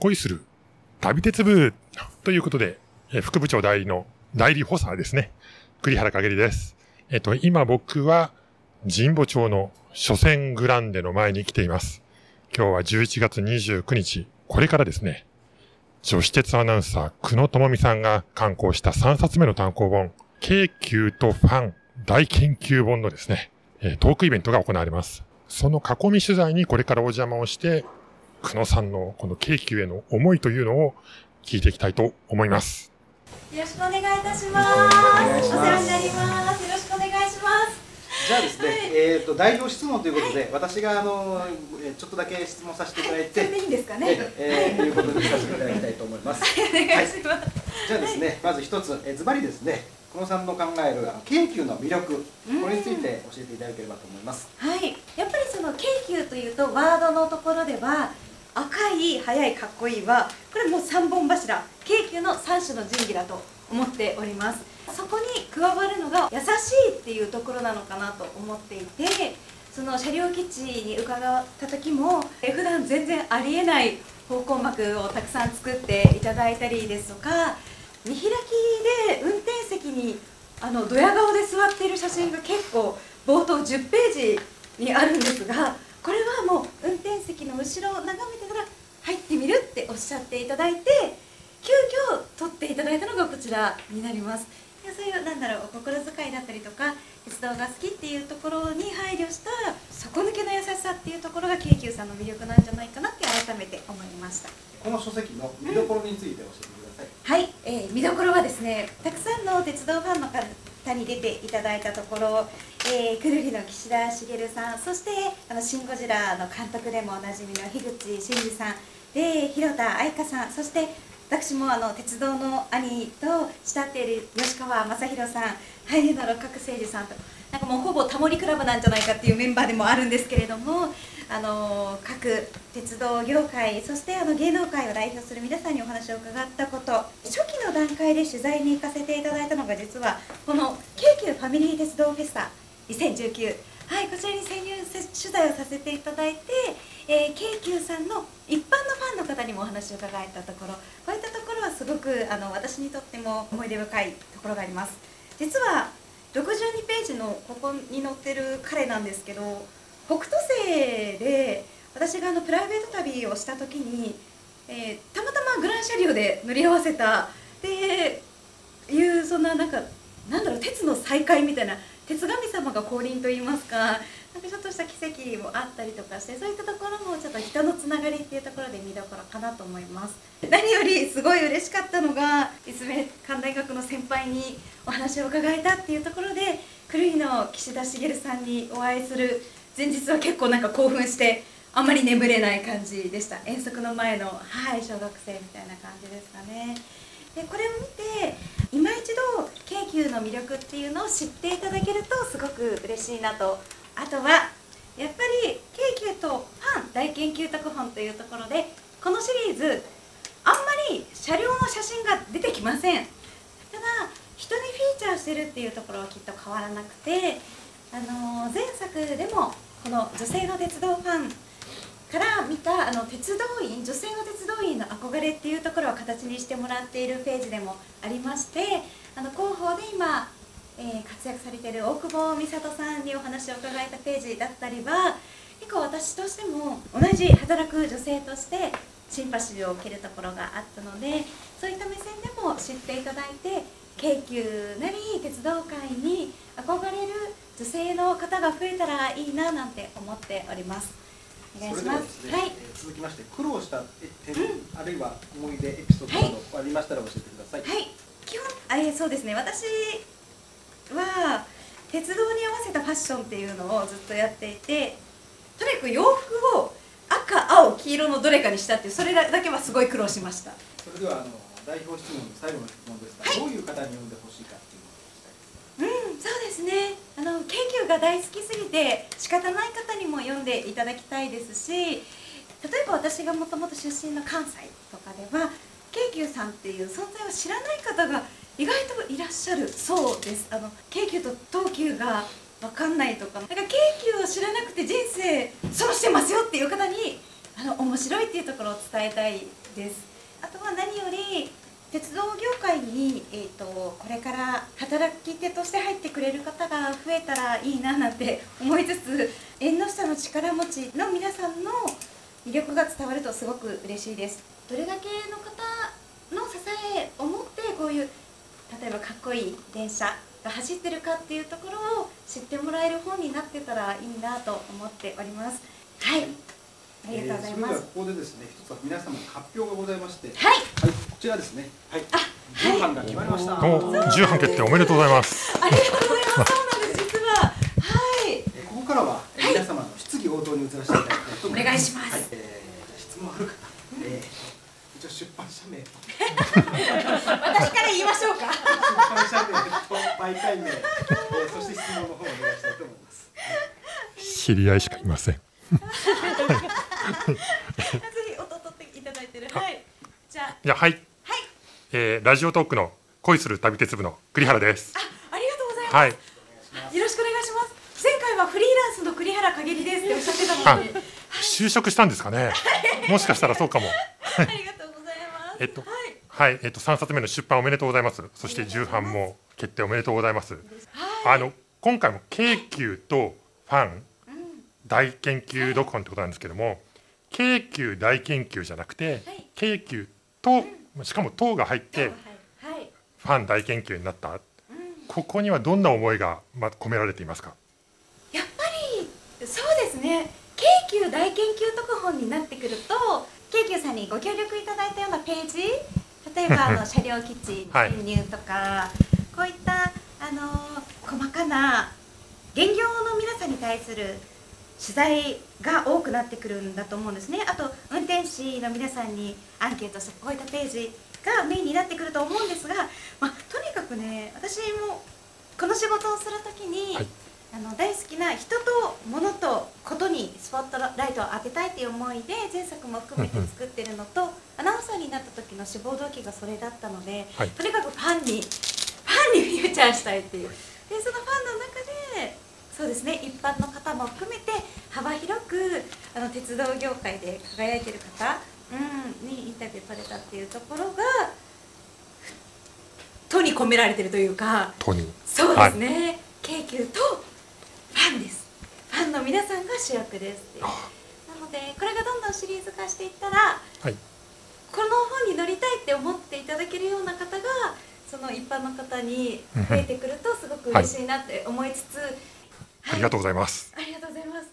恋する旅鉄部ということで、え副部長代理の代理補佐ですね。栗原かげりです。えっと、今僕は神保町の初戦グランデの前に来ています。今日は11月29日、これからですね、女子鉄アナウンサー、久野智美さんが刊行した3冊目の単行本、京急とファン大研究本のですね、トークイベントが行われます。その囲み取材にこれからお邪魔をして、久野さんのこの京急への思いというのを聞いていきたいと思います。よろしくお願いいたします。お世話になります。よろしくお願いします。じゃあですね、はい、えっ、ー、と代表質問ということで、はい、私があのちょっとだけ質問させていただいて、はい、いいんですかね。えー、はい、いうことでさせていただきたいと思います。お願いします。じゃあですね、まず一つ、えズバリですね、久野さんの考える京急の魅力、これについて教えていただければと思います。はい、やっぱりその京急というとワードのところでは。赤い速いかっこいいはこれもう3本柱。京急の3種の神器だと思っております。そこに加わるのが優しいっていうところなのかなと思っていてその車両基地に伺った時も普段全然ありえない方向幕をたくさん作っていただいたりですとか見開きで運転席にあのドヤ顔で座っている写真が結構冒頭10ページにあるんですがこれはもう運転席の後ろを眺めて入ってみるっておっしゃっていただいて急遽撮っていただいたのがこちらになります。そういうなんだろうお心遣いだったりとか鉄道が好きっていうところに配慮した底抜けの優しさっていうところが京急さんの魅力なんじゃないかなって改めて思いました。この書籍の見どころについて教えてください、うん、はい、えー、見どころはですねたくさんの鉄道ファンの方に出ていただいたところ、えー、くるりの岸田茂さんそして「あのシン・ゴジラ」の監督でもおなじみの樋口真嗣さんで広田愛香さんそして私もあの鉄道の兄と慕っている吉川正宏さん俳優の六角誠治さんとなんかもうほぼタモリクラブなんじゃないかっていうメンバーでもあるんですけれどもあの各鉄道業界そしてあの芸能界を代表する皆さんにお話を伺ったこと初期の段階で取材に行かせていただいたのが実はこの京急ファミリー鉄道フェスタ2019はいこちらに潜入取材をさせていただいて、えー、京急さんの一般のファンの方にもお話を伺えたところこういったところはすごくあの私にとっても思い出深いところがあります。実は62ページのここに載ってる彼なんですけど北斗星で私があのプライベート旅をした時に、えー、たまたまグラン車両で乗り合わせた。でいうそんななんかなんだろう鉄の再会みたいな鉄神様が降臨といいますかなんかちょっとした奇跡もあったりとかしてそういったところもちょっと人のつながりっていうところで見どころかなと思います。何よりすごい嬉しかったのが立命館大学の先輩にお話を伺えたっていうところで狂いの岸田茂さんにお会いする前日は結構なんか興奮してあまり眠れない感じでした。遠足の前のはい小学生みたいな感じですかね。でこれを見て今一度京急の魅力っていうのを知っていただけるとすごく嬉しいなと。あとはやっぱり京急とファン大研究特本というところでこのシリーズあんまり車両の写真が出てきません。ただ人にフィーチャーしてるっていうところはきっと変わらなくてあの前作でもこの女性の鉄道ファンから見たあの鉄道員女性の鉄道員憧れっていうところを形にしてもらっているページでもありましてあの広報で今、えー、活躍されている大久保美里さんにお話を伺えたページだったりは結構私としても同じ働く女性としてシンパシーを受けるところがあったのでそういった目線でも知っていただいて京急なり鉄道界に憧れる女性の方が増えたらいいななんて思っております。お願いします。ね、はい、続きまして苦労した点、うん、あるいは思い出エピソードなどありましたら教えてください。はい、基本あえそうですね。私は鉄道に合わせたファッションっていうのをずっとやっていて、とにかく洋服を赤、青、黄色のどれかにしたっていうそれだけはすごい苦労しました。それではあの代表質問の最後の質問ですが、はい、どういう方に読んでほしいかっていううんそうですねあの京急が大好きすぎて仕方ない方にも読んでいただきたいですし例えば私がもともと出身の関西とかでは京急さんっていう存在を知らない方が意外といらっしゃるそうです。あの京急と東急が分かんないとか。なんか京急を知らなくて人生損してますよっていう方にあの面白いっていうところを伝えたいです。あとは何より鉄道業界に、えーと、これから働き手として入ってくれる方が増えたらいいななんて思いつつ縁の下の力持ちの皆さんの魅力が伝わるとすごく嬉しいです。どれだけの方の支えを持ってこういう例えばかっこいい電車が走ってるかっていうところを知ってもらえる本になってたらいいなと思っております。はい。ありがとうございます、えー、ここでですね一つは皆様の発表がございまして。はい、はい、こちらですね。はい。重版が決まりました。重版決定おめでとうございます。ありがとうございますそうなんです実ははいここからは皆様の質疑応答に移らせていただきたいと思います、お願いします、はい、えー、質問ある方、えー、一応出版社名私から言いましょうか出版社名と媒体名、えー、そして質問の方をお願いしたいと思います知り合いしかいませんぜひ音取っていただいてる。はい。じゃはい。はい。えー、ラジオトークの恋する旅鉄部の栗原です。あ、ありがとうございます。はい。よろしくお願いします。前回はフリーランスの栗原陰りですっておっしゃってたので。就職したんですかね。もしかしたらそうかも。ありがとうございます。えっと、はい、はい、えっと三冊目の出版おめでとうございます。そして重版も決定おめでとうございます。はい、あの今回も京急とファン大研究読本ってことなんですけども京急大研究じゃなくて、はい、京急と、うん、しかも党が入って、はい、ファン大研究になった、うん、ここにはどんな思いが、ま、込められていますか？やっぱりそうですね。京急大研究特本になってくると京急さんにご協力いただいたようなページ例えば あの車両基地の輸入とか、はい、こういったあの細かな現業の皆さんに対する取材が多くなってくるんだと思うんですね。あと運転士の皆さんにアンケートしてこういったページがメインになってくると思うんですが、まあ、とにかくね私もこの仕事をする時に、はい、あの大好きな人と物とことにスポットライトを当てたいっていう思いで前作も含めて作ってるのとアナウンサーになった時の志望動機がそれだったので、はい、とにかくファンにファンにフューチャーしたいっていう。でそのファンの中でそうですね。一般の方も含めて幅広くあの鉄道業界で輝いてる方、うん、にインタビュー取れたっていうところがとに込められてるというかとに。そうですね、はい、京急とファンです。ファンの皆さんが主役ですなのでこれがどんどんシリーズ化していったら、はい、この本に乗りたいって思っていただけるような方がその一般の方に増えてくるとすごく嬉しいなって思いつつ、はいありがとうございます。ありがとうございます。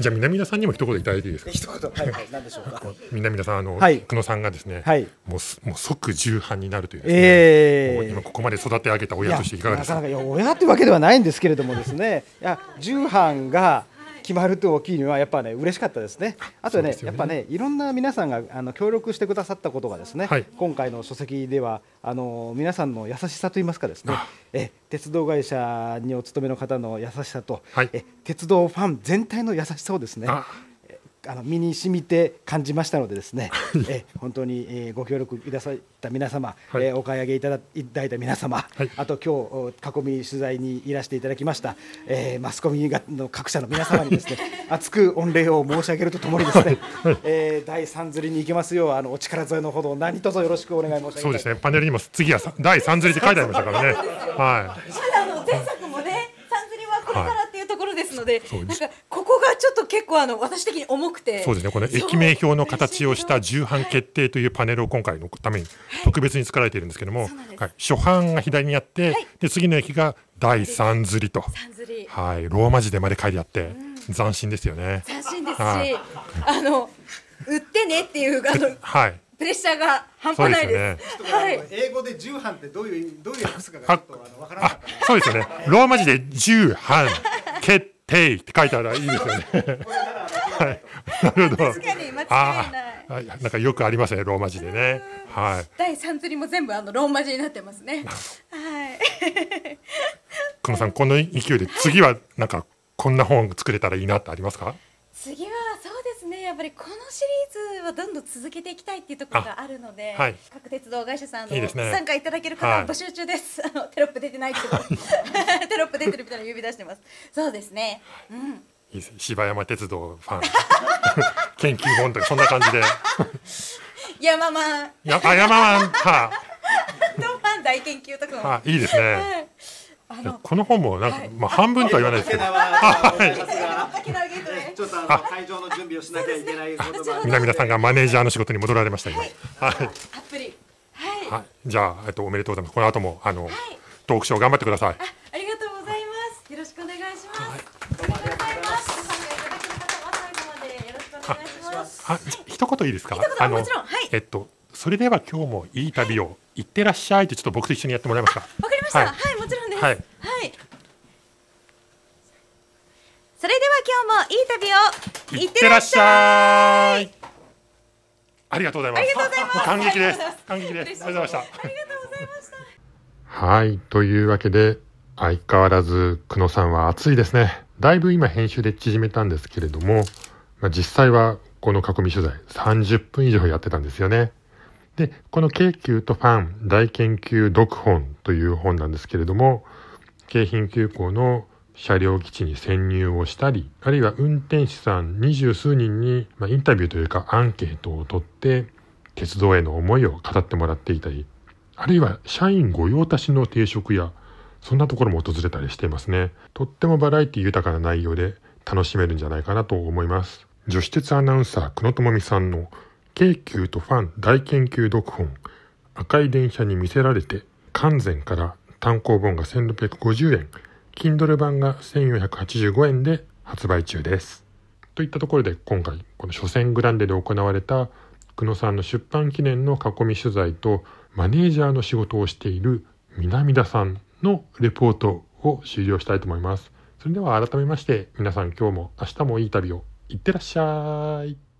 じゃあ南田さんにも一言いただいていいですか？一言はいはい何でしょうか？南田さんあの、はい、久野さんがですね、はい、もうもう即重版になるというですね、えー、今ここまで育て上げた親としていかがですか？なかなかいや親ってわけではないんですけれどもですね、いや重版が決まると大きいにはやっぱね嬉しかったですね。あとね、ね、やっぱねいろんな皆さんがあの協力してくださったことがですね、はい、今回の書籍ではあの皆さんの優しさといいますかですね、え鉄道会社にお勤めの方の優しさと、はい、え鉄道ファン全体の優しさをですね。あの身に染みて感じましたのでですね、え本当に、えー、ご協力いただいた皆様、はい、えー、お買い上げいただいただいた皆様、はい、あと今日囲み取材にいらしていただきました、えー、マスコミの各社の皆様にですね 熱く御礼を申し上げるとともにですね、はい、えー、第三釣りに行きますようあのお力添えのほど何卒よろしくお願い申し上げそうですね。パネルにも次は第三釣りって書いてありましたからね。はい。あの前作もね三釣りはこれからっていころですので、はい、なんかここがちょっと結構あの私的に重くて。そうですね。この駅名表の形をした重版決定というパネルを今回のために特別に作られているんですけども、はい、初版が左にあって、はい、で次の駅が第三釣りと。はい。ローマ字でまで書いてあって、うん、斬新ですよね。斬新ですし、はい、あの売ってねっていうあの、はい、プレッシャーが半端ないです。すね、はい。英語で重版ってどういうどういう訳すかがちょっとあのわからなかった。そうですよね。ローマ字で重版決定って書いてあるらいいですよね。はい。なるほど。確かに間違いない。なんかよくありますねローマ字でね。はい。第三釣りも全部あのローマ字になってますね。はい。久野さんこの勢いで次はなんかこんな本作れたらいいなってありますか？次ぱりこのシリーズはどんどん続けていきたいっていうところがあるので、はい、各鉄道会社さんの参加いただける方は募集中です、はい、あのテロップ出てないけど テロップ出てるみたいな指出してます。そうですね。うん。いいです柴山鉄道ファン。研究本とかそんな感じで。山マン。やあ山マン。はとファン大研究とかも、あいいですね。はいあのこの本もなんか、はい。まあ半分とは言わないですけど。滝縄ゲートでちょっとあの会場の準備をしなきゃいけないことが南田さんがマネージャーの仕事に戻られました今。はい、はい、はい、じゃあ、えっと、おめでとうございます。この後もあの、はいトークショー頑張ってください。あありがとうございます。よろしくお願いします、あ一言いいですか？あのえっとそれでは今日もいい旅を行ってらっしゃいってちょっと僕と一緒にやってもらえますか？わかりました。は、はいいもちろんです。ははいい。それでは今日もいい旅を行ってらっしゃい。いありがとうございます感激です感激ですありがとうございましたありがとうございました。はい。というわけで、相変わらず、久野さんは熱いですね。だいぶ今編集で縮めたんですけれども、まあ、実際はこの囲み取材30分以上やってたんですよね。で、この京急とファン大研究読本という本なんですけれども、京浜急行の車両基地に潜入をしたり、あるいは運転士さん二十数人に、まあ、インタビューというかアンケートを取って、鉄道への思いを語ってもらっていたり、あるいは社員御用達の定食や、そんなところも訪れたりしていますね。とってもバラエティ豊かな内容で楽しめるんじゃないかなと思います。女子鉄アナウンサー久野智美さんの京急とファン大研究読本赤い電車に見せられて完全から単行本が1650円 Kindle 版が1485円で発売中です。といったところで今回この書店グランデで行われた久野さんの出版記念の囲み取材とマネージャーの仕事をしている南田さんのレポートを終了したいと思います。それでは改めまして皆さん今日も明日もいい旅をいってらっしゃい。